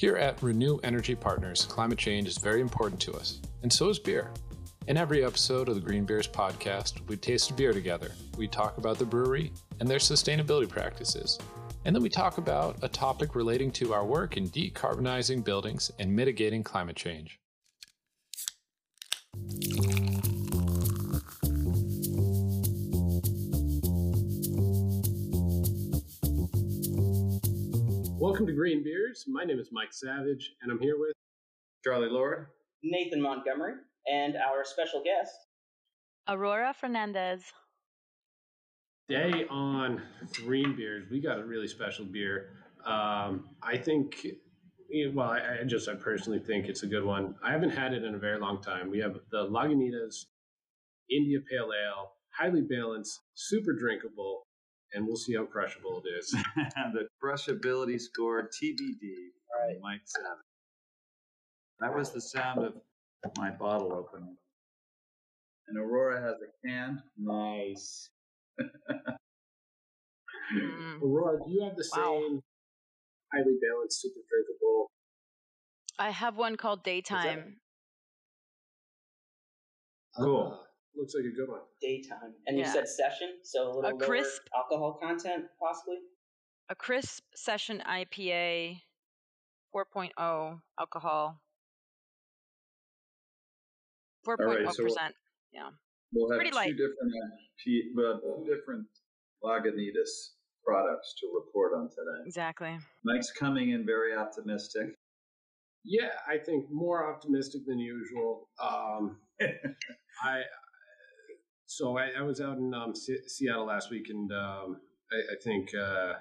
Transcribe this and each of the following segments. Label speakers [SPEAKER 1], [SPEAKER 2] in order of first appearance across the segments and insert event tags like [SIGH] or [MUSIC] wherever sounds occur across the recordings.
[SPEAKER 1] Here at Renew Energy Partners, climate change is very important to us, and so is beer. In every episode of the Green Beers podcast, we taste beer together. We talk about the brewery and their sustainability practices. And then we talk about a topic relating to our work in decarbonizing buildings and mitigating climate change. Welcome to Green Beers. My name is Mike Savage, and I'm here with
[SPEAKER 2] Charlie Lord,
[SPEAKER 3] Nathan Montgomery, and our special guest,
[SPEAKER 4] Aurora Fernandez.
[SPEAKER 1] Day on Green Beers, we got a really special beer. Um, I think, well, I, I just, I personally think it's a good one. I haven't had it in a very long time. We have the Lagunitas India Pale Ale, highly balanced, super drinkable, and we'll see how crushable it is. [LAUGHS]
[SPEAKER 2] the crushability score TBD.
[SPEAKER 3] Right.
[SPEAKER 2] Mike Savage. That was the sound of my bottle opening. And Aurora has a can.
[SPEAKER 3] nice.
[SPEAKER 4] Mm.
[SPEAKER 1] Aurora, do you have the
[SPEAKER 4] Wow.
[SPEAKER 1] same highly balanced, super drinkable?
[SPEAKER 4] I have one called Daytime.
[SPEAKER 2] Cool.
[SPEAKER 1] Looks like a good one.
[SPEAKER 3] Daytime. And you said session, so a little
[SPEAKER 4] A
[SPEAKER 3] lower
[SPEAKER 4] crisp-
[SPEAKER 3] alcohol content, possibly?
[SPEAKER 4] A crisp session IPA, 4.0 alcohol. 4.0
[SPEAKER 2] so-
[SPEAKER 4] percent.
[SPEAKER 2] Yeah, we'll have
[SPEAKER 4] Pretty
[SPEAKER 2] two
[SPEAKER 4] light.
[SPEAKER 2] different P, but two different Lagunitas products to report on today.
[SPEAKER 4] Exactly.
[SPEAKER 2] Mike's coming in very optimistic.
[SPEAKER 1] Yeah, I think more optimistic than usual. Um, [LAUGHS] I so I, I was out in um, Se- Seattle last week, and um, I, I think uh,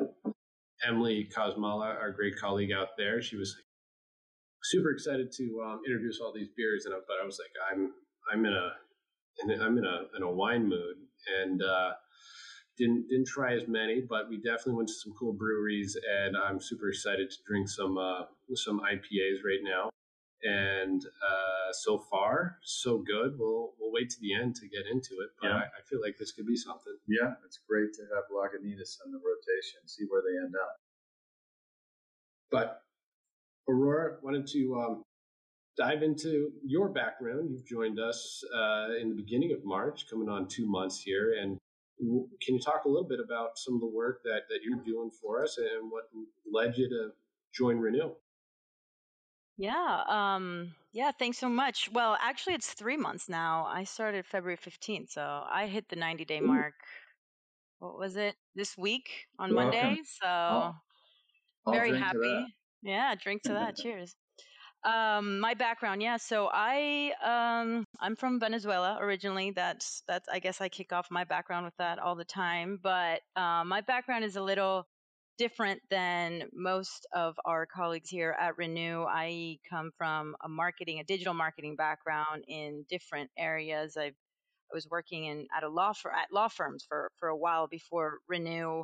[SPEAKER 1] Emily Kosmala, our great colleague out there, she was super excited to um, introduce all these beers, and I, but I was like, I'm I'm in a I'm in a in a wine mood, and uh, didn't didn't try as many, but we definitely went to some cool breweries, and I'm super excited to drink some uh, some IPAs right now. And uh, so far, so good. We'll we'll wait to the end to get into it, but
[SPEAKER 2] Yeah.
[SPEAKER 1] I, I feel like this could be something.
[SPEAKER 2] Yeah, it's great to have Lagunitas in the rotation, see where they end up.
[SPEAKER 1] But Aurora, wanted to um, dive into your background. You've joined us uh, in the beginning of March, coming on two months here, and can you talk a little bit about some of the work that that you're doing for us and what led you to join Renew?
[SPEAKER 4] Yeah. Um, yeah. Thanks so much. Well, actually, it's three months now. I started February 15th, so I hit the 90 day
[SPEAKER 1] Ooh.
[SPEAKER 4] mark. What was it? This week on
[SPEAKER 2] Welcome.
[SPEAKER 4] Monday. So.
[SPEAKER 2] I'll
[SPEAKER 4] very happy. Yeah, drink to that. [LAUGHS] Cheers. Um, my background, yeah. So I um I'm from Venezuela originally. That's that's I guess I kick off my background with that all the time. But um, my background is a little different than most of our colleagues here at Renew. I come from a marketing, a digital marketing background in different areas. I've I was working in at a law fir- at law firms for for a while before Renew.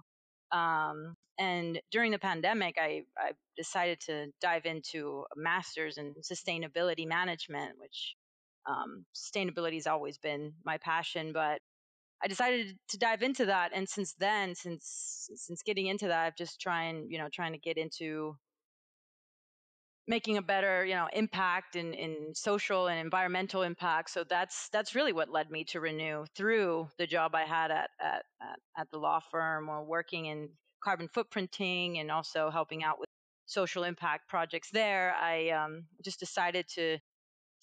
[SPEAKER 4] Um, and during the pandemic, I, I decided to dive into a master's in sustainability management, which um, sustainability has always been my passion. But I decided to dive into that, and since then, since since getting into that, I've just trying you know trying to get into making a better you know impact in, in social and environmental impact. So that's that's really what led me to renew through the job i had at at, at, at the law firm or working in carbon footprinting and also helping out with social impact projects there. I um, just decided to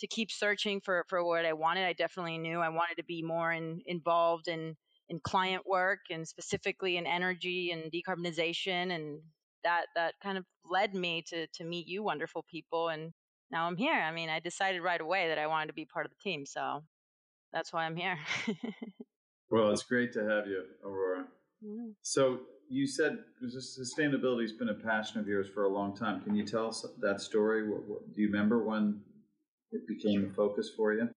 [SPEAKER 4] to keep searching for for what i wanted i definitely knew i wanted to be more in, involved in in client work and specifically in energy and decarbonization and that that kind of led me to to meet you wonderful people and now I'm here. I mean, I decided right away that I wanted to be part of the team, so that's why I'm here. [LAUGHS]
[SPEAKER 2] Well, it's great to have you, Aurora.
[SPEAKER 4] Mm.
[SPEAKER 2] So you said sustainability has been a passion of yours for a long time. Can you tell us that story? Do you remember when it became a focus for you?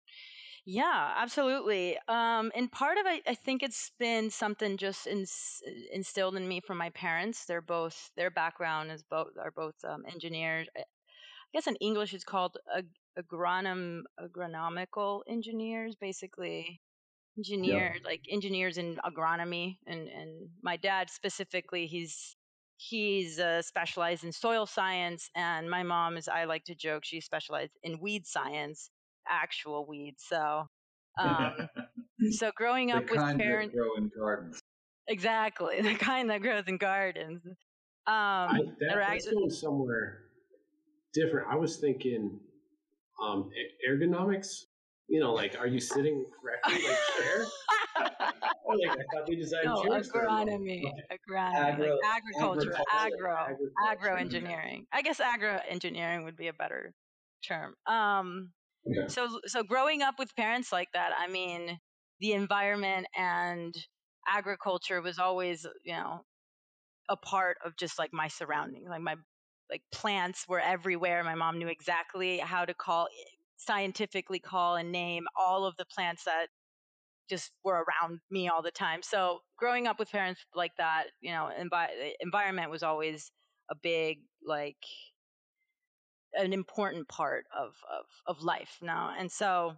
[SPEAKER 4] Yeah, absolutely. Um, and part of it, I think it's been something just ins- instilled in me from my parents. They're both their background is both are both um, engineers. I guess in English it's called ag- agronom agronomical engineers, basically engineer like engineers in agronomy. And and my dad specifically, he's he's uh, specialized in soil science, and my mom is. I like to joke she specialized in weed science, actual weeds. So, um, [LAUGHS] so growing up with parents,
[SPEAKER 2] that grow in gardens.
[SPEAKER 4] exactly [LAUGHS] the kind that grows in gardens. Um,
[SPEAKER 1] I, that, that's going somewhere different. I was thinking um, ergonomics. You know, like, are you sitting [LAUGHS] correctly, like chair? Or like, I thought we designed
[SPEAKER 4] no, agronomy, agronomy,
[SPEAKER 3] Agro-
[SPEAKER 4] like agriculture,
[SPEAKER 3] agriculture.
[SPEAKER 4] agro,
[SPEAKER 1] Agriculture.
[SPEAKER 4] agroengineering. I guess agro engineering would be a better term. Um,
[SPEAKER 1] Yeah.
[SPEAKER 4] so so growing up with parents like that, I mean, the environment and agriculture was always, you know, a part of just like my surroundings. Like my like plants were everywhere. My mom knew exactly how to call scientifically call and name all of the plants that just were around me all the time. So growing up with parents like that, you know, envi- environment was always a big like an important part of of of life now. And so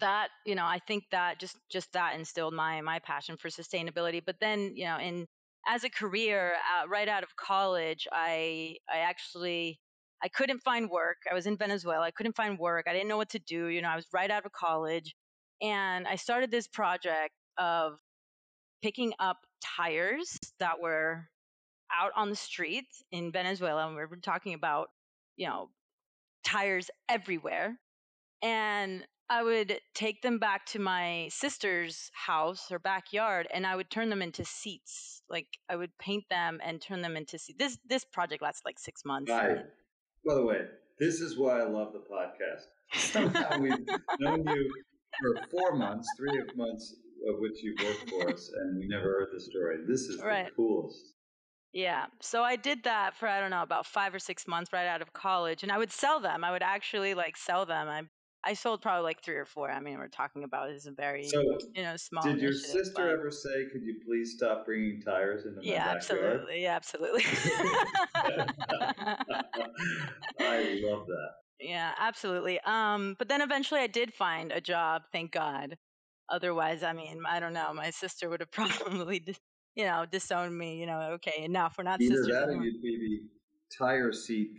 [SPEAKER 4] that, you know, I think that just just that instilled my my passion for sustainability. But then, you know, in as a career, uh, right out of college, I I actually I couldn't find work. I was in Venezuela. I couldn't find work. I didn't know what to do. You know, I was right out of college, and I started this project of picking up tires that were out on the streets in Venezuela. And we were talking about, you know, tires everywhere. And I would take them back to my sister's house, her backyard, and I would turn them into seats. Like I would paint them and turn them into seats. This this project lasted like six months.
[SPEAKER 2] Hi. By the way, this is why I love the podcast. Somehow we've known you for four months, three of months of which you've worked for us, and we never heard the story. This is
[SPEAKER 4] Right.
[SPEAKER 2] the coolest.
[SPEAKER 4] Yeah. So I did that for I don't know about five or six months right out of college, and I would sell them. I would actually like sell them. I I sold probably like three or four. I mean, we're talking about is a very
[SPEAKER 2] So,
[SPEAKER 4] you know small.
[SPEAKER 2] did your sister
[SPEAKER 4] but-
[SPEAKER 2] ever say, "Could you please stop bringing tires into my
[SPEAKER 4] Yeah,
[SPEAKER 2] backyard"?
[SPEAKER 4] absolutely. Yeah, absolutely. [LAUGHS]
[SPEAKER 2] I love that.
[SPEAKER 4] Yeah, absolutely. Um, but then eventually I did find a job, thank God. Otherwise, I mean, I don't know. My sister would have [LAUGHS] probably, you know, disowned me. You know, okay, enough. We're not
[SPEAKER 2] Either
[SPEAKER 4] sisters
[SPEAKER 2] that, or you'd be the tire seat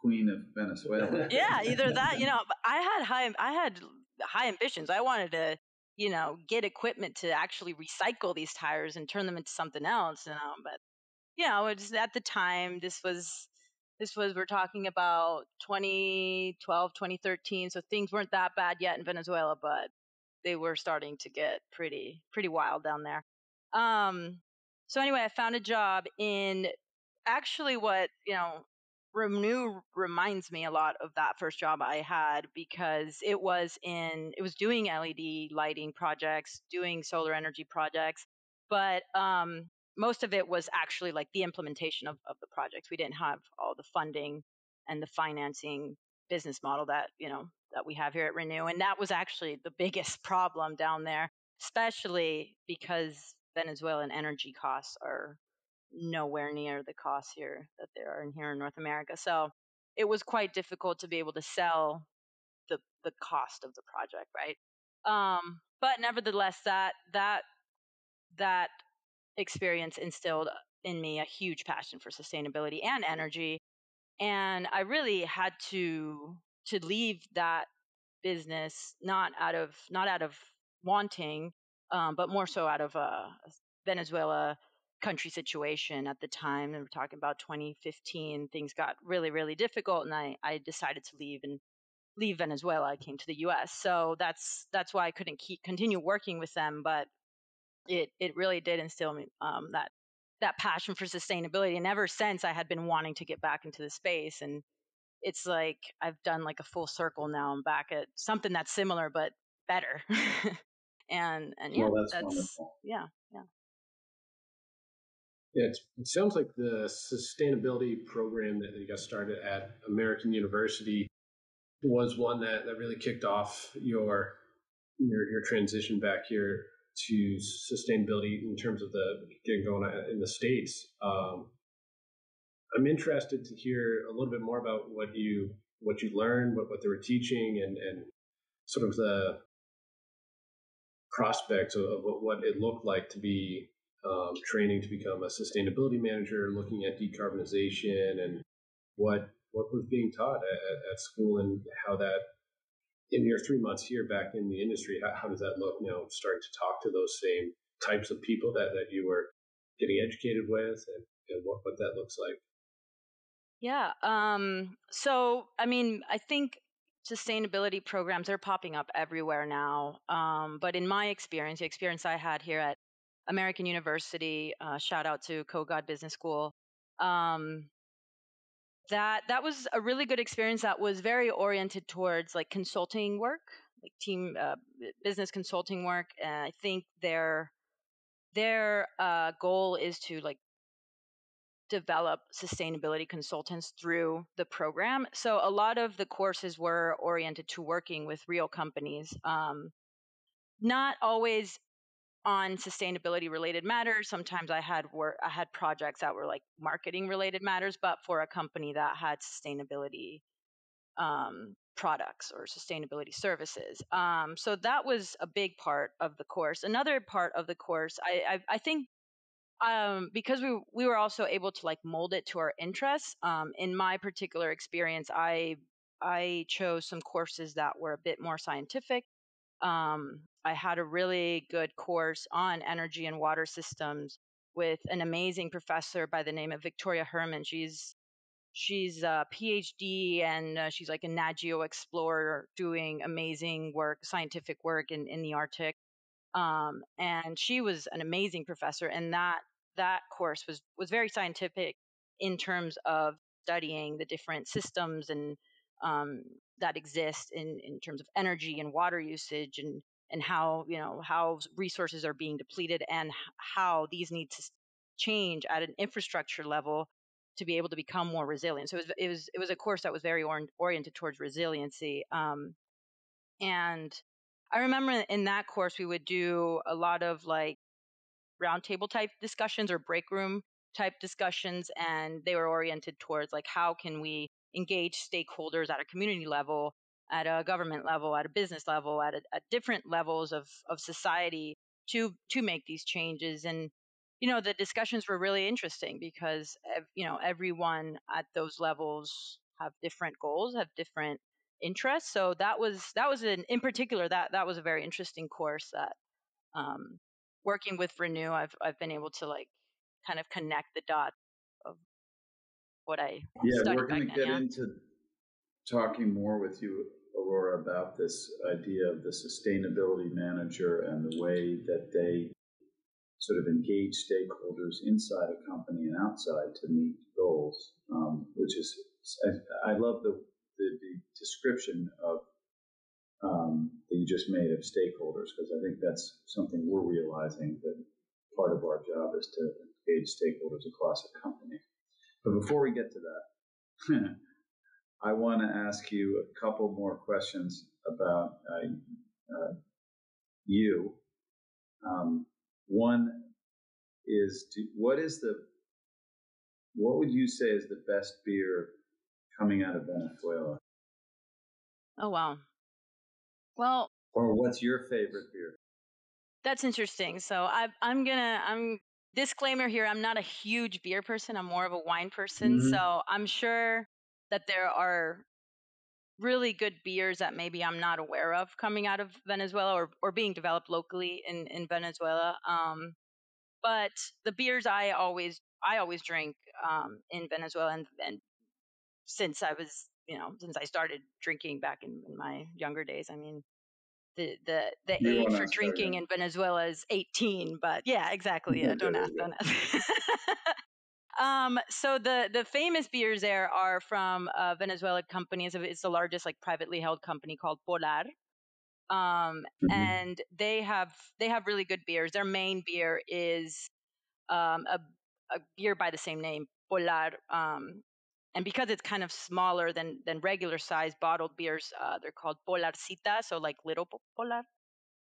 [SPEAKER 2] queen of Venezuela. [LAUGHS]
[SPEAKER 4] yeah, [LAUGHS] either that. You know, I had high, I had high ambitions. I wanted to, you know, get equipment to actually recycle these tires and turn them into something else. You know, but you know, it's at the time. This was, this was we're talking about 2012, 2013. So things weren't that bad yet in Venezuela, but they were starting to get pretty, pretty wild down there. Um. So anyway, I found a job in actually what you know Renew reminds me a lot of that first job I had because it was in it was doing LED lighting projects, doing solar energy projects, but um, most of it was actually like the implementation of, of the projects. We didn't have all the funding and the financing business model that you know that we have here at Renew, and that was actually the biggest [LAUGHS] problem down there, especially because Venezuelan energy costs are nowhere near the costs here that there are in here in North America. So it was quite difficult to be able to sell the the cost of the project, right? Um, but nevertheless, that that that experience instilled in me a huge passion for sustainability and energy, and I really had to to leave that business not out of not out of wanting, um, but more so out of uh, Venezuela country situation at the time and we're talking about 2015 things got really really difficult and I, I decided to leave and leave venezuela i came to the us so that's that's why i couldn't keep continue working with them but it it really did instill me um, that that passion for sustainability and ever since i had been wanting to get back into the space and it's like i've done like a full circle now i'm back at something that's similar but better. [LAUGHS] And and yeah
[SPEAKER 2] well, that's,
[SPEAKER 4] that's yeah yeah.
[SPEAKER 1] It sounds like the sustainability program that you got started at American University was one that, that really kicked off your your your transition back here to sustainability in terms of the getting going in the states. Um, I'm interested to hear a little bit more about what you what you learned, what, what they were teaching, and and sort of the prospects of, what it looked like to be um, training to become a sustainability manager, looking at decarbonization and what what was being taught at, at school and how that in your three months here back in the industry, how, how does that look now? Starting to talk to those same types of people that, that you were getting educated with and, and what, what that looks like.
[SPEAKER 4] Yeah. Um, so, I mean, I think sustainability programs are popping up everywhere now. Um, but in my experience, the experience I had here at American University, uh, shout out to Kogod Business School. Um, that that was a really good experience. That was very oriented towards like consulting work, like team uh, business consulting work. And I think their their uh, goal is to like develop sustainability consultants through the program. So a lot of the courses were oriented to working with real companies, um, not always on sustainability related matters. Sometimes I had work, I had projects that were like marketing related matters, but for a company that had sustainability um, products or sustainability services. Um, so that was a big part of the course. Another part of the course, I, I, I think um, because we we were also able to like mold it to our interests. Um, in my particular experience, I I chose some courses that were a bit more scientific. Um, I had a really good course on energy and water systems with an amazing professor by the name of Victoria Herrmann. She's she's a PhD and uh, she's like a Nat Geo explorer doing amazing work, scientific work in, in the Arctic. Um, and she was an amazing professor, and that that course was was very scientific in terms of studying the different systems and um, that exist in in terms of energy and water usage and and how you know how resources are being depleted and how these need to change at an infrastructure level to be able to become more resilient. So it was it was, it was a course that was very or- oriented towards resiliency. Um, and I remember in that course, we would do a lot of like roundtable type discussions or break room type discussions. And they were oriented towards like, how can we engage stakeholders at a community level, at a government level, at a business level, at, a, at different levels of, of society to, to make these changes. And, you know, the discussions were really interesting because, you know, everyone at those levels have different goals, have different interests. So that was that was an, in particular that that was a very interesting course that um, working with Renew, I've I've been able to like kind of connect the dots of what I
[SPEAKER 2] yeah. We're going to get yeah. into talking more with you, Aurora, about this idea of the sustainability manager and the way that they sort of engage stakeholders inside a company and outside to meet goals, um, which is I, I love the the, the description of um, that you just made of stakeholders, because I think that's something we're realizing that part of our job is to engage stakeholders across a company. But before we get to that, [LAUGHS] I want to ask you a couple more questions about uh, uh, you. Um, one is, to, what is the, what would you say is the best beer coming out of Venezuela?
[SPEAKER 4] Oh wow. Well,
[SPEAKER 2] or what's your favorite beer?
[SPEAKER 4] That's interesting. So I, I'm gonna I'm disclaimer here. I'm not a huge beer person. I'm more of a wine person. Mm-hmm. So I'm sure that there are really good beers that maybe I'm not aware of coming out of Venezuela or, or being developed locally in, in Venezuela. Um, but the beers I always I always drink um, in Venezuela and, and since I was you know since I started drinking back in, in my younger days. I mean, the the the you age for drinking in Venezuela is 18, but yeah, exactly. Yeah, don't ask, don't ask. [LAUGHS] um, so the the famous beers there are from uh, Venezuela companies. It's the largest like privately held company called Polar. Um, mm-hmm. and they have they have really good beers. Their main beer is um, a a beer by the same name, Polar, um, and because it's kind of smaller than than regular size bottled beers, uh, they're called Polarcita, so like little Polar.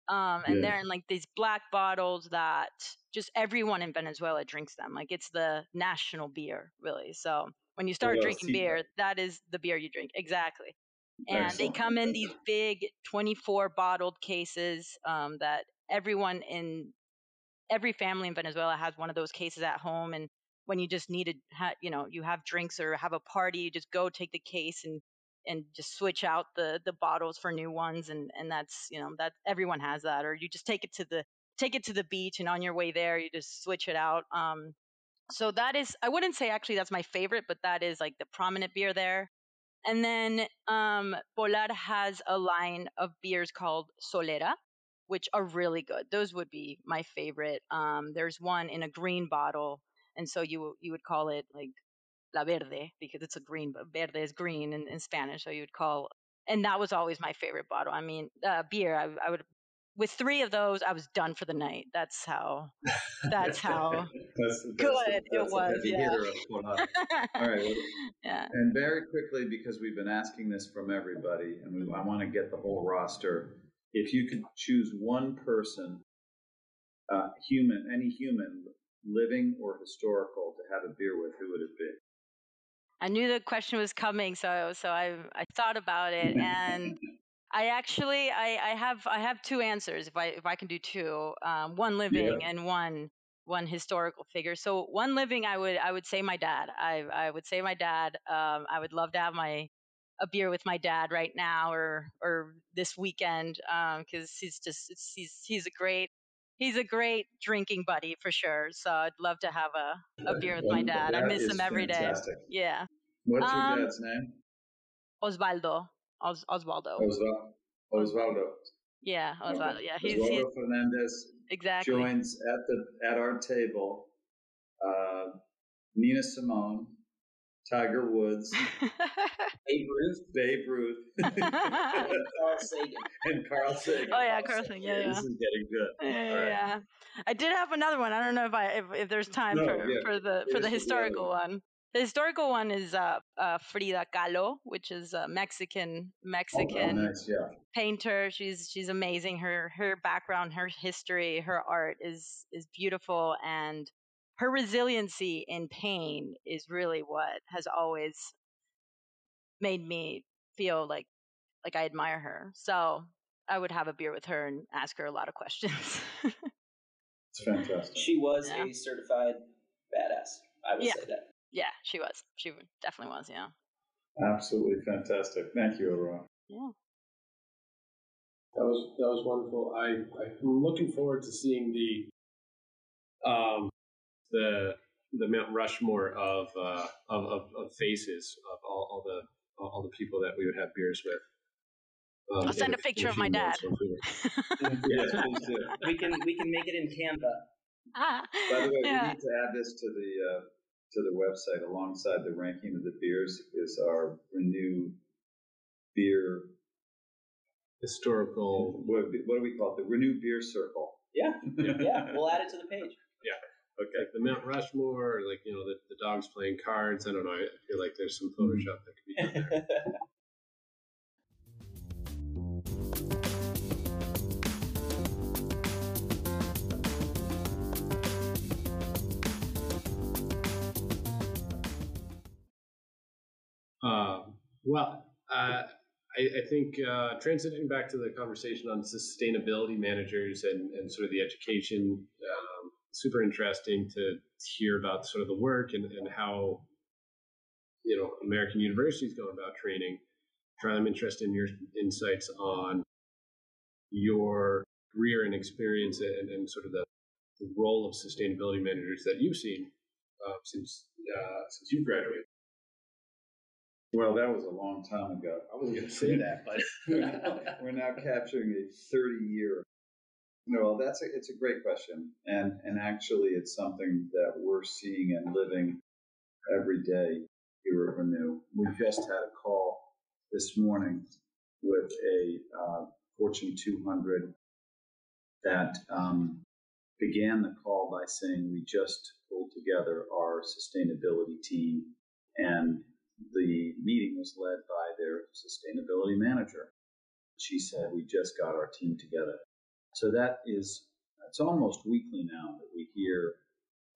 [SPEAKER 4] Um, and yeah. they're in like these black bottles that just everyone in Venezuela drinks them. Like it's the national beer, really. So when you start drinking beer, that is the beer you drink. Exactly. And Excellent. they come in these big 24 bottled cases um, that everyone in every family in Venezuela has one of those cases at home, and when you just need to, ha- you know, you have drinks or have a party, you just go take the case and and just switch out the the bottles for new ones, and and that's you know that everyone has that, or you just take it to the take it to the beach, and on your way there, you just switch it out. Um, so that is, I wouldn't say actually that's my favorite, but that is like the prominent beer there. And then um, Polar has a line of beers called Solera, which are really good. Those would be my favorite. Um, there's one in a green bottle, and so you you would call it like La Verde because it's a green. Verde is green in, in Spanish, so you would call. And that was always my favorite bottle. I mean, uh, beer. I, I would with three of those, I was done for the night. That's how. That's how [LAUGHS]
[SPEAKER 2] that's,
[SPEAKER 4] good
[SPEAKER 2] that's,
[SPEAKER 4] it was. Yeah.
[SPEAKER 2] All right. Well, [LAUGHS]
[SPEAKER 4] yeah.
[SPEAKER 2] And very quickly, because we've been asking this from everybody, and we, I want to get the whole roster. If you could choose one person, uh, human, any human, living or historical, to have a beer with, who would it be?
[SPEAKER 4] I knew the question was coming, so so I I thought about it, and I actually I, I have I have two answers if I if I can do two, um, one living
[SPEAKER 2] Yeah.
[SPEAKER 4] and one one historical figure. So one living, I would I would say my dad. I I would say my dad. Um, I would love to have my a beer with my dad right now or or this weekend because he's just it's, he's he's a great he's a great drinking buddy for sure. So I'd love to have a, a beer with my dad. I miss him every day.
[SPEAKER 2] fantastic.
[SPEAKER 4] Yeah,
[SPEAKER 2] What's
[SPEAKER 4] Um,
[SPEAKER 2] your dad's name?
[SPEAKER 4] Osvaldo. Os- Osvaldo.
[SPEAKER 2] Osvaldo. Osvaldo.
[SPEAKER 4] Yeah. Osvaldo. Yeah, he's,
[SPEAKER 2] Osvaldo
[SPEAKER 4] he's
[SPEAKER 2] Fernandez
[SPEAKER 4] exactly.
[SPEAKER 2] joins at the at our table. Uh, Nina Simone, Tiger Woods, [LAUGHS]
[SPEAKER 3] Babe Ruth,
[SPEAKER 2] Babe Ruth, [LAUGHS]
[SPEAKER 3] Carl Sagan.
[SPEAKER 2] and Carl Sagan.
[SPEAKER 4] Oh, yeah, Carl Sagan, yeah,
[SPEAKER 2] This is getting good.
[SPEAKER 4] yeah,
[SPEAKER 2] right.
[SPEAKER 4] yeah. I did have another one. I don't know if I if, if there's time
[SPEAKER 2] No,
[SPEAKER 4] for
[SPEAKER 2] yeah.
[SPEAKER 4] for the for
[SPEAKER 2] Here's
[SPEAKER 4] the
[SPEAKER 2] the
[SPEAKER 4] historical
[SPEAKER 2] other
[SPEAKER 4] one. The historical one is uh, uh, Frida Kahlo, which is a Mexican
[SPEAKER 2] Oh,
[SPEAKER 4] Mexican
[SPEAKER 2] oh, nice, yeah.
[SPEAKER 4] painter. She's she's amazing. Her her background, her history, her art is is beautiful, and her resiliency in pain is really what has always made me feel like like I admire her. So I would have a beer with her and ask her a lot of questions. [LAUGHS]
[SPEAKER 2] It's fantastic.
[SPEAKER 3] She was
[SPEAKER 4] Yeah.
[SPEAKER 3] a certified badass. I would
[SPEAKER 4] Yeah.
[SPEAKER 3] say that.
[SPEAKER 4] yeah, she was. She definitely was. Yeah.
[SPEAKER 2] Absolutely fantastic. Thank you, Aurora.
[SPEAKER 4] Yeah.
[SPEAKER 1] That was that was wonderful. I I'm looking forward to seeing the um the the Mount Rushmore of uh of, of, of faces of all, all the all the people that we would have beers with. Um,
[SPEAKER 4] I'll send
[SPEAKER 1] in
[SPEAKER 4] a picture
[SPEAKER 1] in
[SPEAKER 4] of my dad.
[SPEAKER 1] months. [LAUGHS] [LAUGHS]
[SPEAKER 2] Yes, please do.
[SPEAKER 3] We can we can make it in Canva.
[SPEAKER 4] ah,
[SPEAKER 2] By the way,
[SPEAKER 4] yeah.
[SPEAKER 2] we need to add this to the uh, to the website alongside the ranking of the beers is our renew beer.
[SPEAKER 1] Historical.
[SPEAKER 2] What, what do we call it? The renew beer circle.
[SPEAKER 3] Yeah, [LAUGHS] yeah. We'll add it to the page.
[SPEAKER 1] Like the Mount Rushmore, or like you know the, the dogs playing cards. I don't know. I feel like there's some Photoshop that could be done there. Uh, [LAUGHS] well, uh, I, I think uh, transitioning back to the conversation on sustainability managers and, and sort of the education, um, super interesting to hear about sort of the work and, and how you know American universities go about training. Charlie, I'm interested in your insights on your career and experience and, and sort of the, the role of sustainability managers that you've seen uh, since uh, since you graduated.
[SPEAKER 2] Well, that was a long time ago.
[SPEAKER 1] I wasn't going to say that, but [LAUGHS]
[SPEAKER 2] We're now capturing a 30 year. No, that's a, it's a great question, and and actually, it's something that we're seeing and living every day here at Renew. We just had a call this morning with a uh, Fortune 200 that um, began the call by saying we just pulled together our sustainability team, and the meeting was led by their sustainability manager. She said, We just got our team together. So that is, it's almost weekly now that we hear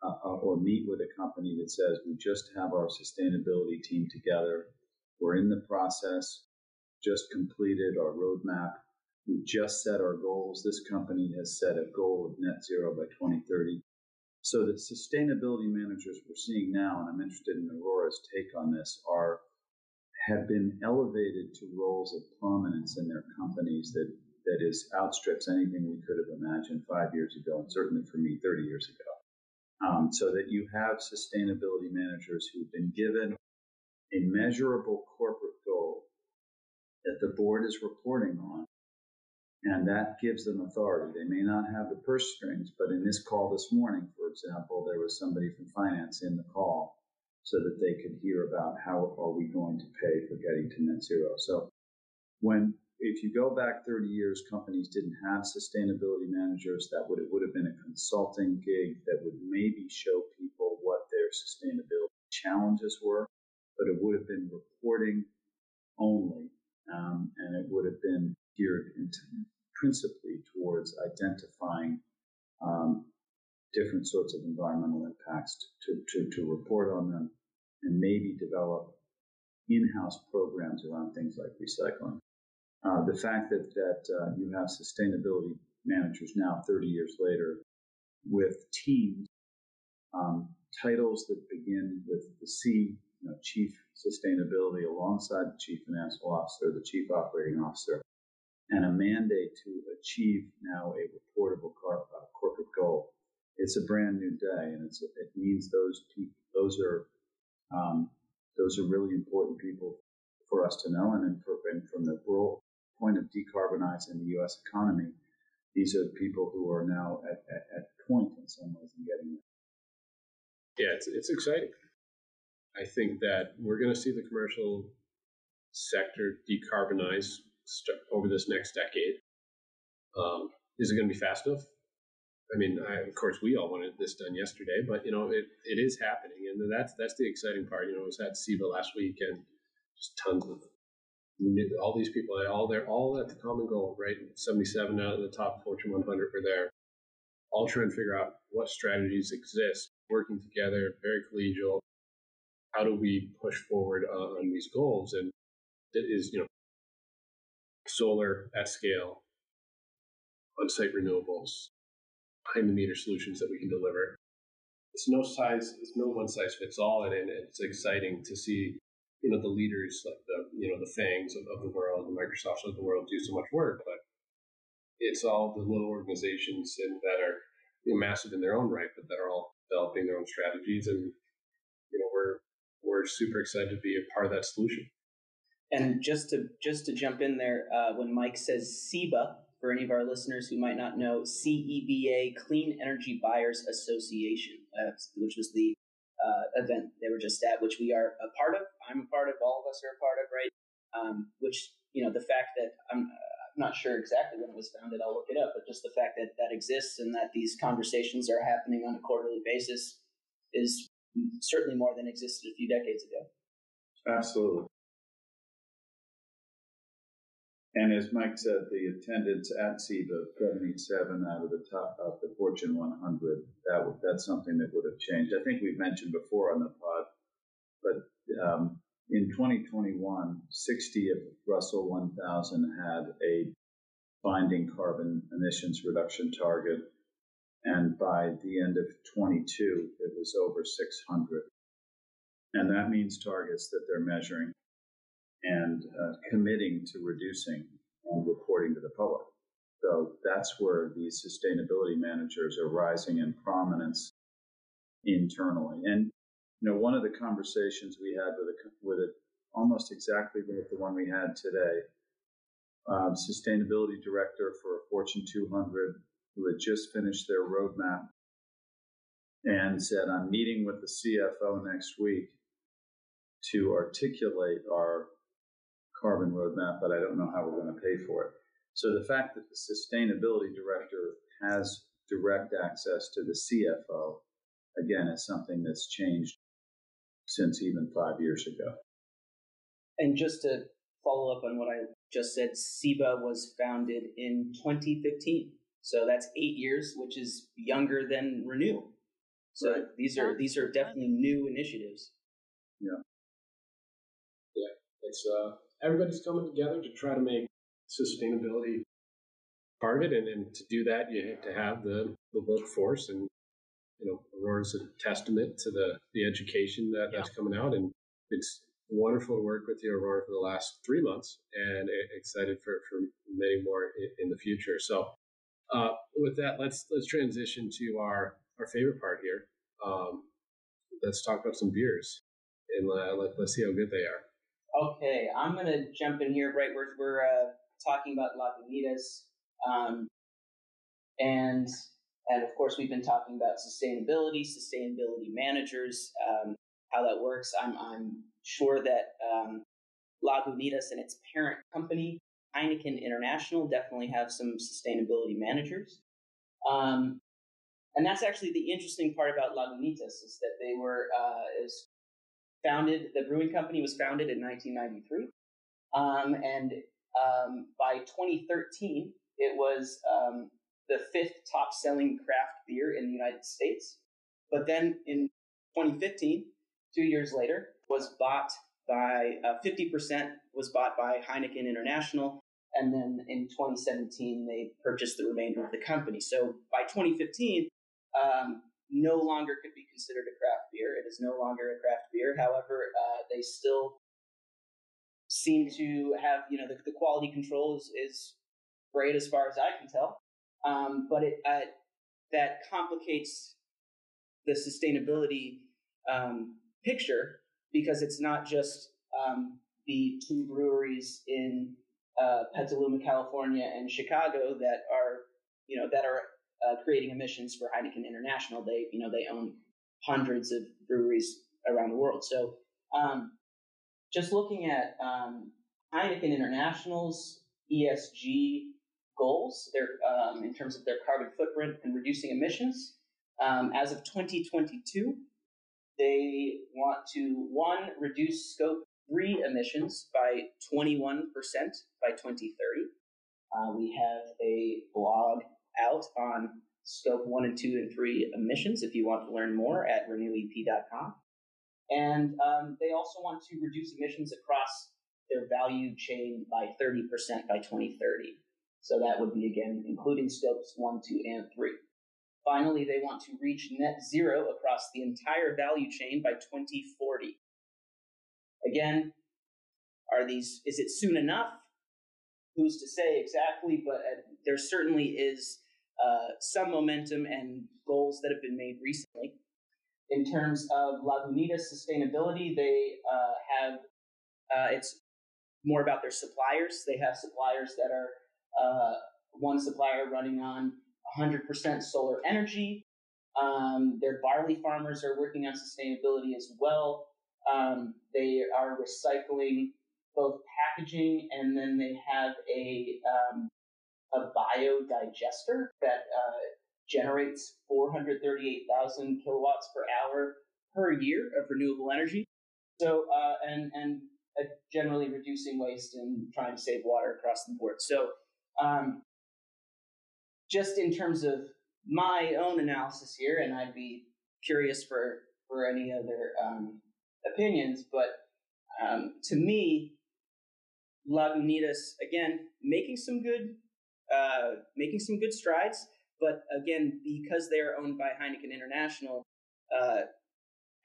[SPEAKER 2] uh, uh, or meet with a company that says, We just have our sustainability team together. We're in the process, just completed our roadmap We just set our goals. This company has set a goal of net zero by 2030. So the sustainability managers we're seeing now, and I'm interested in Aurora's take on this, are have been elevated to roles of prominence in their companies that that is outstrips anything we could have imagined five years ago, and certainly for me 30 years ago. Um, so that you have sustainability managers who've been given a measurable corporate goal that the board is reporting on, and that gives them authority. They may not have the purse strings, but in this call this morning, for example, there was somebody from finance in the call so that they could hear about how are we going to pay for getting to net zero. So when if you go back 30 years, companies didn't have sustainability managers. That would it would have been a consulting gig that would maybe show people what their sustainability challenges were, but it would have been reporting only, um, and it would have been geared into principally towards identifying um, different sorts of environmental impacts to, to, to report on them and maybe develop in-house programs around things like recycling. Uh, the fact that that uh, you have sustainability managers now, 30 years later, with teams, um, titles that begin with the C, you know, Chief Sustainability, alongside the Chief Financial Officer, the Chief Operating Officer, and a mandate to achieve now a reportable car, uh, corporate goal. It's a brand new day, and it means those people, those are um, those are really important people for us to know, and, and from the role point of decarbonizing the U.S. economy, these are people who are now at, at, at point in some ways in getting
[SPEAKER 1] there. Yeah, it's, it's exciting. I think that we're going to see the commercial sector decarbonize over this next decade. Um, is it going to be fast enough? I mean, I, of course, we all wanted this done yesterday, but you know, it, it is happening, and that's that's the exciting part. You know, I was at CEBA last week, and just tons of all these people, all they're all at the common goal, right? 77 out of the top Fortune 100 were there, all trying to figure out what strategies exist, working together, very collegial. How do we push forward uh, on these goals? And it is, you know, solar at scale, on-site renewables, behind the meter solutions that we can deliver. It's no size, it's no one size fits all, and it's exciting to see you know the leaders like the you know the FAANGs of, of the world, the Microsofts of the world do so much work, but it's all the little organizations and that are you know, massive in their own right, but that are all developing their own strategies, and you know we're we're super excited to be a part of that solution.
[SPEAKER 3] And just to just to jump in there, uh, when Mike says CEBA, for any of our listeners who might not know, CEBA, Clean Energy Buyers Association, uh, which was the uh, event they were just at, which we are a part of. I'm a part of. All of us are a part of, right? Um, which you know, the fact that I'm, I'm not sure exactly when it was founded. I'll look it up, but just the fact that that exists and that these conversations are happening on a quarterly basis is certainly more than existed a few decades ago.
[SPEAKER 2] Absolutely. And as Mike said, the attendance at CEBA, 77 out of the top of the Fortune 100, that that's something that would have changed. I think we've mentioned before on the pod, but um, in 2021, 60 of Russell 1000 had a binding carbon emissions reduction target. And by the end of 22, it was over 600. And that means targets that they're measuring and uh, committing to reducing and reporting to the public. So that's where these sustainability managers are rising in prominence internally. And you know, one of the conversations we had with a, with it almost exactly like the one we had today, um, sustainability director for a Fortune 200 who had just finished their roadmap and said, "I'm meeting with the CFO next week to articulate our carbon roadmap, but I don't know how we're going to pay for it. So the fact that the sustainability director has direct access to the CFO, again, is something that's changed since even five years ago.
[SPEAKER 3] And just to follow up on what I just said, CEBA was founded in 2015. So that's eight years, which is younger than Renew. So right. these are these are definitely new initiatives.
[SPEAKER 2] Yeah.
[SPEAKER 1] Yeah. It's uh everybody's coming together to try to make sustainability part of it. And, and to do that, you have to have the, the workforce. And, you know, Aurora's a testament to the, the education that, yeah. that's coming out. And it's wonderful to work with you, Aurora, for the last three months and excited for, for many more in, in the future. So, uh, with that, let's let's transition to our, our favorite part here. Um, let's talk about some beers and uh, let, let's see how good they are.
[SPEAKER 3] Okay, I'm going to jump in here. Right, we're we're uh, talking about Lagunitas, um, and and of course we've been talking about sustainability, sustainability managers, um, how that works. I'm I'm sure that um, Lagunitas and its parent company Heineken International definitely have some sustainability managers. Um, and that's actually the interesting part about Lagunitas is that they were uh, is founded. The brewing company was founded in 1993, um, and um, by 2013, it was um, the fifth top selling craft beer in the United States. But then in 2015, two years later, was bought by uh, 50% was bought by Heineken International. And then in 2017, they purchased the remainder of the company. So by 2015, um, no longer could be considered a craft beer. It is no longer a craft beer. However, uh, they still seem to have, you know, the, the quality control is, is, great as far as I can tell. Um, but it uh, that complicates the sustainability um, picture because it's not just um, the two breweries in uh, Petaluma, California, and Chicago that are, you know, that are uh, creating emissions for Heineken International. They, you know, they own hundreds of breweries around the world. So, um, just looking at um, Heineken International's ESG goals, their um, in terms of their carbon footprint and reducing emissions, um, as of 2022, they want to one reduce scope three emissions by 21% by 2030. Uh, we have a blog out on scope one and two and three emissions if you want to learn more at renewep.com. And um, they also want to reduce emissions across their value chain by 30% by 2030. So that would be again including scopes one, two, and three. Finally, they want to reach net zero across the entire value chain by 2040. Again, are these is it soon enough? Who's to say exactly? But uh, there certainly is uh, some momentum and goals that have been made recently. In terms of Lagunitas sustainability, they uh, have uh, it's more about their suppliers. They have suppliers that are uh, one supplier running on 100% solar energy. Um, their barley farmers are working on sustainability as well. Um, they are recycling both packaging and then they have a um, a biodigester that uh, generates 438,000 kilowatts per hour per year of renewable energy. So uh, and and uh, generally reducing waste and trying to save water across the board. So um, just in terms of my own analysis here, and I'd be curious for for any other um, opinions, but um, to me, Lagunitas again making some good uh, making some good strides, but again because they are owned by Heineken International, uh,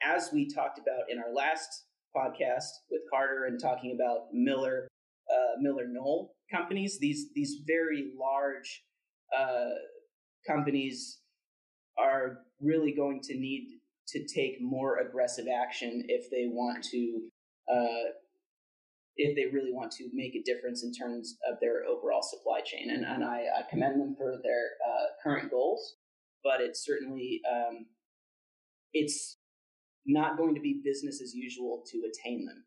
[SPEAKER 3] as we talked about in our last podcast with Carter and talking about Miller uh, MillerKnoll companies, these these very large uh, companies are really going to need to take more aggressive action if they want to uh, if they really want to make a difference in terms of their overall supply chain. And, and I, I commend them for their uh, current goals, but it's certainly um, it's not going to be business as usual to attain them.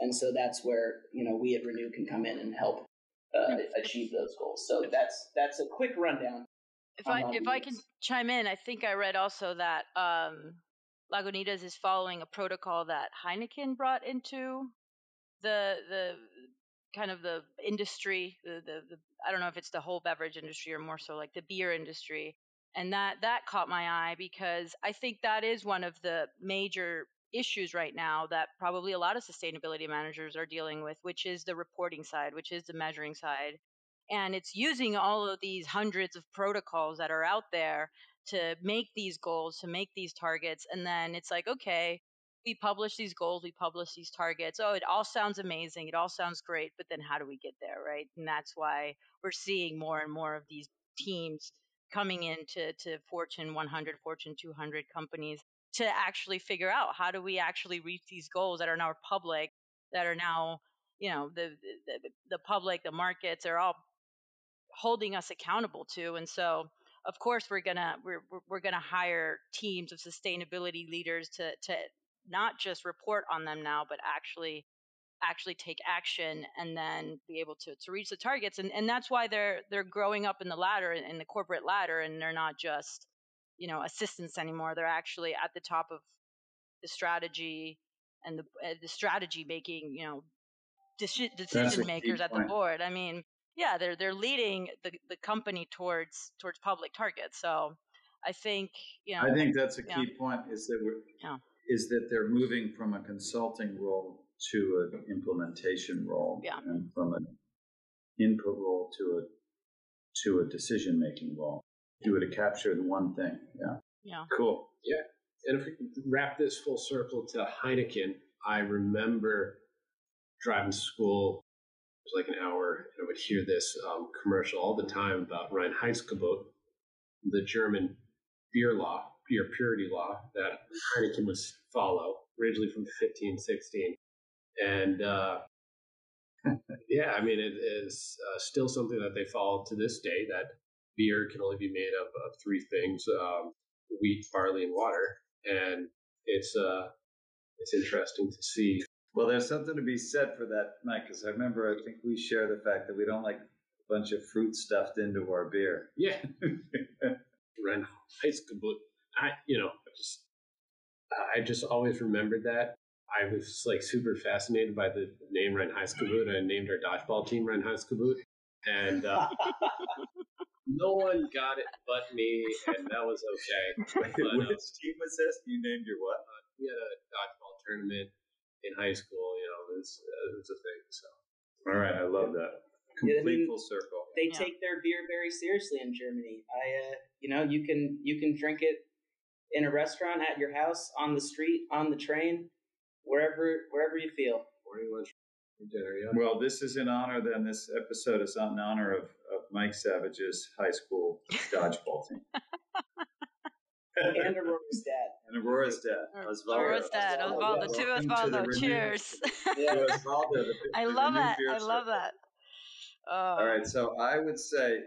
[SPEAKER 3] And so that's where you know we at Renew can come in and help uh, achieve those goals. So that's that's a quick rundown.
[SPEAKER 4] If I if I can chime in, I think I read also that um, Lagunitas is following a protocol that Heineken brought into the the kind of the industry, the, the, the I don't know if it's the whole beverage industry or more so like the beer industry, and that that caught my eye because I think that is one of the major issues right now that probably a lot of sustainability managers are dealing with, which is the reporting side, which is the measuring side. and it's using all of these hundreds of protocols that are out there to make these goals, to make these targets. And then it's like, okay, we publish these goals, we publish these targets. Oh, it all sounds amazing. It all sounds great. But then how do we get there? Right. And that's why we're seeing more and more of these teams coming into to Fortune 100, Fortune 200 companies to actually figure out how do we actually reach these goals that are now public, that are now, you know, the, the, the public, the markets are all holding us accountable to. And so, of course, we're gonna we're we're gonna hire teams of sustainability leaders to to not just report on them now, but actually actually take action and then be able to, to reach the targets and, and that's why they're they're growing up in the ladder in the corporate ladder and they're not just you know assistants anymore they're actually at the top of the strategy and the uh, the strategy making you know deci- decision makers at the board i mean yeah they're they're leading the, the company towards towards public targets so i think you know
[SPEAKER 2] i think that's a key yeah. point is that we're yeah. Is that they're moving from a consulting role to an implementation role
[SPEAKER 4] yeah.
[SPEAKER 2] and from an input role to a to a decision making role do it to capture the one thing yeah.
[SPEAKER 4] Yeah.
[SPEAKER 2] Cool.
[SPEAKER 1] Yeah. And if we wrap this full circle to heineken i remember driving to school it was like an hour and i would hear this um, commercial all the time about reinheitsgebot the german beer law beer purity law that heineken must follow originally from 1516 and uh, [LAUGHS] yeah, I mean, it is uh, still something that they follow to this day. That beer can only be made of, of three things: um, wheat, barley, and water. And it's uh, it's interesting to see.
[SPEAKER 2] Well, there's something to be said for that, Mike, because I remember I think we share the fact that we don't like a bunch of fruit stuffed into our beer.
[SPEAKER 1] Yeah, [LAUGHS] Ren I you know just I just always remembered that I was like super fascinated by the name Reinheitsgebot I named our dodgeball team Reinheitsgebot. And uh, [LAUGHS] no one got it but me, and that was okay. [LAUGHS]
[SPEAKER 2] Wait, but, which uh, team was this? You named your what?
[SPEAKER 1] Uh, we had a dodgeball tournament in high school. You know, it was, uh, it was a thing. So,
[SPEAKER 2] all right, I love that. Complete yeah, I mean, full circle.
[SPEAKER 3] They yeah. take their beer very seriously in Germany. I, uh, you know, you can you can drink it in a restaurant, at your house, on the street, on the train wherever wherever you feel.
[SPEAKER 1] Morning, lunch, dinner. Yeah.
[SPEAKER 2] Well, this is in honor. Then this episode is in honor of, of Mike Savage's high school dodgeball team.
[SPEAKER 3] and Aurora's dad.
[SPEAKER 2] And Aurora's dad.
[SPEAKER 4] Osvaldo. Aurora's dad. Osvaldo. To Osvaldo. Cheers. [LAUGHS]
[SPEAKER 2] yeah. Osvaldo.
[SPEAKER 4] I love that. I love that.
[SPEAKER 2] Oh. All right. So I would say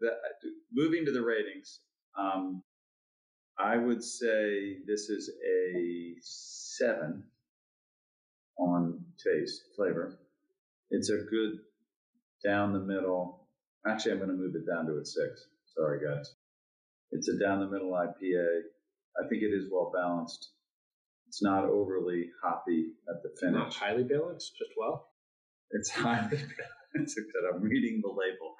[SPEAKER 2] that moving to the ratings, um, I would say this is a seven on taste, flavor. It's a good down the middle. Actually, I'm going to move it down to a six. Sorry, guys. It's a down the middle IPA. I think it is well balanced. It's not overly hoppy at the finish. Not
[SPEAKER 1] highly balanced, just well.
[SPEAKER 2] It's highly [LAUGHS] balanced. I'm reading the label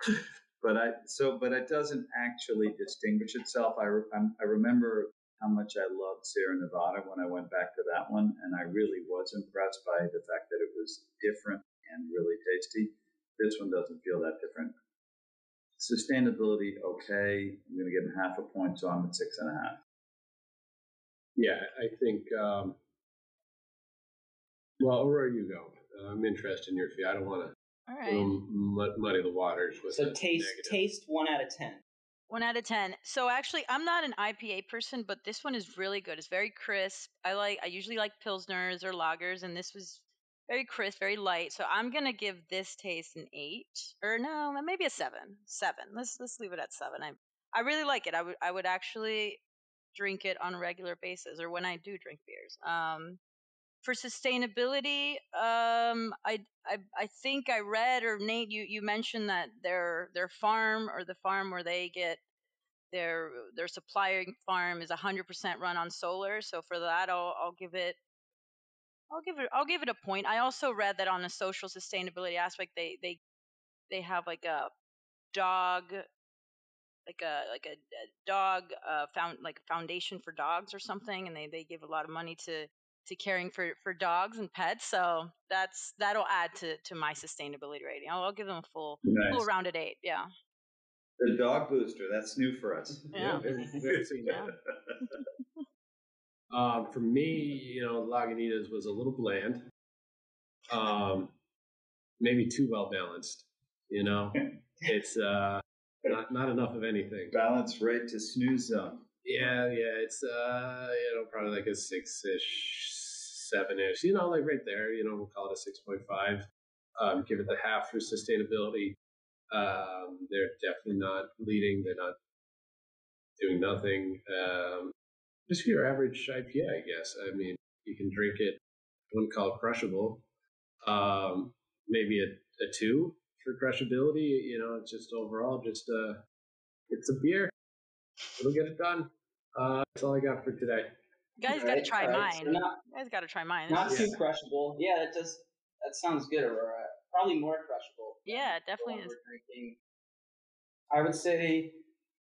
[SPEAKER 2] but I so but it doesn't actually distinguish itself. I re, I remember how much I loved Sierra Nevada when I went back to that one, and I really was impressed by the fact that it was different and really tasty. This one doesn't feel that different. Sustainability, okay. I'm going to give him half a point, so I'm at six and a half.
[SPEAKER 1] Yeah, I think. Um, well, where are you going? I'm interested in your fee. I don't want to
[SPEAKER 4] all right.
[SPEAKER 1] muddy the waters with
[SPEAKER 3] so taste
[SPEAKER 1] negative.
[SPEAKER 3] taste one out of ten.
[SPEAKER 4] One out of ten. So actually, I'm not an IPA person, but this one is really good. It's very crisp. I like. I usually like pilsners or lagers, and this was very crisp, very light. So I'm gonna give this taste an eight, or no, maybe a seven. Seven. Let's let's leave it at seven. I I really like it. I would I would actually drink it on a regular basis, or when I do drink beers. Um, for sustainability, um, I, I I think I read or Nate, you you mentioned that their their farm or the farm where they get their their supplying farm is 100% run on solar. So for that, I'll I'll give it I'll give it I'll give it a point. I also read that on a social sustainability aspect, they they they have like a dog like a like a, a dog uh, found like a foundation for dogs or something, and they they give a lot of money to to caring for for dogs and pets. So that's that'll add to to my sustainability rating. I'll, I'll give them a full nice. full rounded eight. Yeah.
[SPEAKER 2] The dog booster. That's new for us.
[SPEAKER 4] Yeah. [LAUGHS]
[SPEAKER 1] yeah. um, for me, you know, Lagunitas was a little bland. Um, maybe too well balanced. You know, [LAUGHS] it's uh, not not enough of anything.
[SPEAKER 2] Balance right to snooze zone.
[SPEAKER 1] Yeah, yeah, it's uh, you know, probably like a six ish, seven ish. You know, like right there. You know, we'll call it a six point five. Um, give it the half for sustainability. Um, they're definitely not leading. They're not doing nothing. Um, just your average IPA, I guess. I mean, you can drink it. I wouldn't call it crushable. Um, maybe a, a two for crushability. You know, it's just overall just uh, it's a beer. It'll get it done. Uh, that's all I got for today.
[SPEAKER 4] Guys got to try right. mine. So not, guys got to try mine.
[SPEAKER 3] Not too crushable. Yeah, that does. That sounds good, Aurora. Probably more crushable.
[SPEAKER 4] Yeah, it definitely is.
[SPEAKER 3] I would say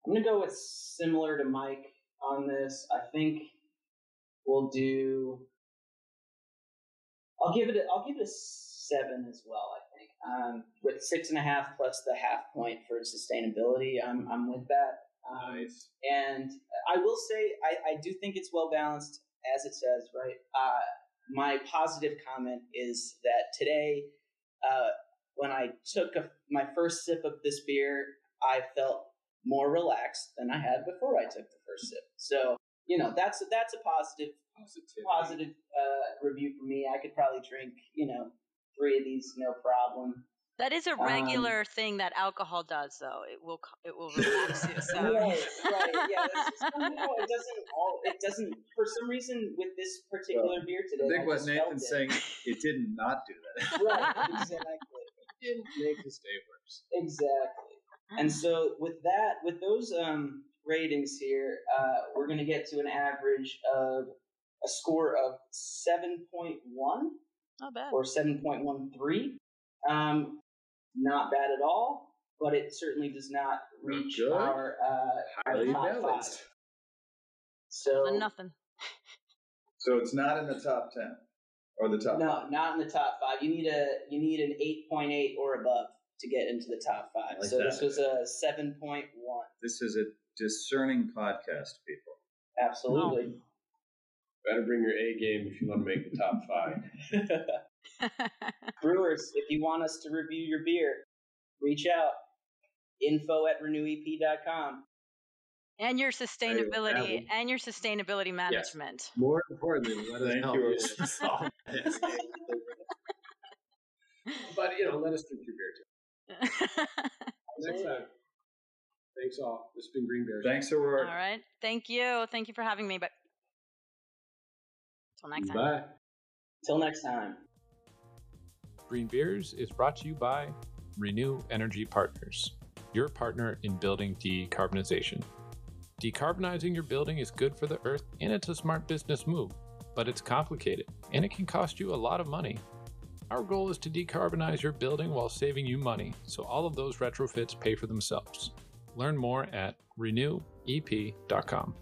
[SPEAKER 3] I'm gonna go with similar to Mike on this. I think we'll do. I'll give it. A, I'll give it a seven as well. I think um, with six and a half plus the half point for sustainability. I'm I'm with that.
[SPEAKER 1] Um, nice.
[SPEAKER 3] And I will say, I, I do think it's well balanced, as it says, right? Uh, my positive comment is that today, uh, when I took a, my first sip of this beer, I felt more relaxed than I had before I took the first sip. So, you know, that's that's a positive positive uh, review for me. I could probably drink, you know, three of these no problem.
[SPEAKER 4] That is a um, regular um, thing that alcohol does, though. It will it will [LAUGHS] relax you. So.
[SPEAKER 3] Right, right, yeah. Just, [LAUGHS] no, it doesn't. All, it doesn't. For some reason, with this particular well, beer today,
[SPEAKER 2] I think I what Nathan's saying, it did not do
[SPEAKER 3] that. [LAUGHS] right, exactly.
[SPEAKER 1] It didn't make the day worse.
[SPEAKER 3] Exactly. And so, with that, with those um, ratings here, uh, we're going to get to an average of a score of seven point one.
[SPEAKER 4] Not bad.
[SPEAKER 3] Or seven point one three. Um, not bad at all, but it certainly does not reach our, uh, our top balanced. five. So
[SPEAKER 4] nothing.
[SPEAKER 2] So it's not in the top ten or the top.
[SPEAKER 3] No,
[SPEAKER 2] five.
[SPEAKER 3] not in the top five. You need a you need an eight point eight or above to get into the top five. Like so that. this was a seven point one.
[SPEAKER 2] This is a discerning podcast, people.
[SPEAKER 3] Absolutely.
[SPEAKER 1] Better bring your A game if you want to make the top five. [LAUGHS] [LAUGHS]
[SPEAKER 3] Brewers, if you want us to review your beer, reach out. Info at renewep.com.
[SPEAKER 4] And your sustainability and your sustainability management.
[SPEAKER 1] Yes. More importantly, let us help you. [LAUGHS] but you know, let us drink your beer too. [LAUGHS] Next time. Thanks all. This has been Green Beers.
[SPEAKER 2] Thanks, Aurora.
[SPEAKER 4] All right. Thank you. Thank you for having me. But until next time.
[SPEAKER 1] Bye.
[SPEAKER 3] Till next time.
[SPEAKER 5] Green Beers is brought to you by Renew Energy Partners, your partner in building decarbonization. Decarbonizing your building is good for the earth and it's a smart business move, but it's complicated and it can cost you a lot of money. Our goal is to decarbonize your building while saving you money, so all of those retrofits pay for themselves. Learn more at renewep.com.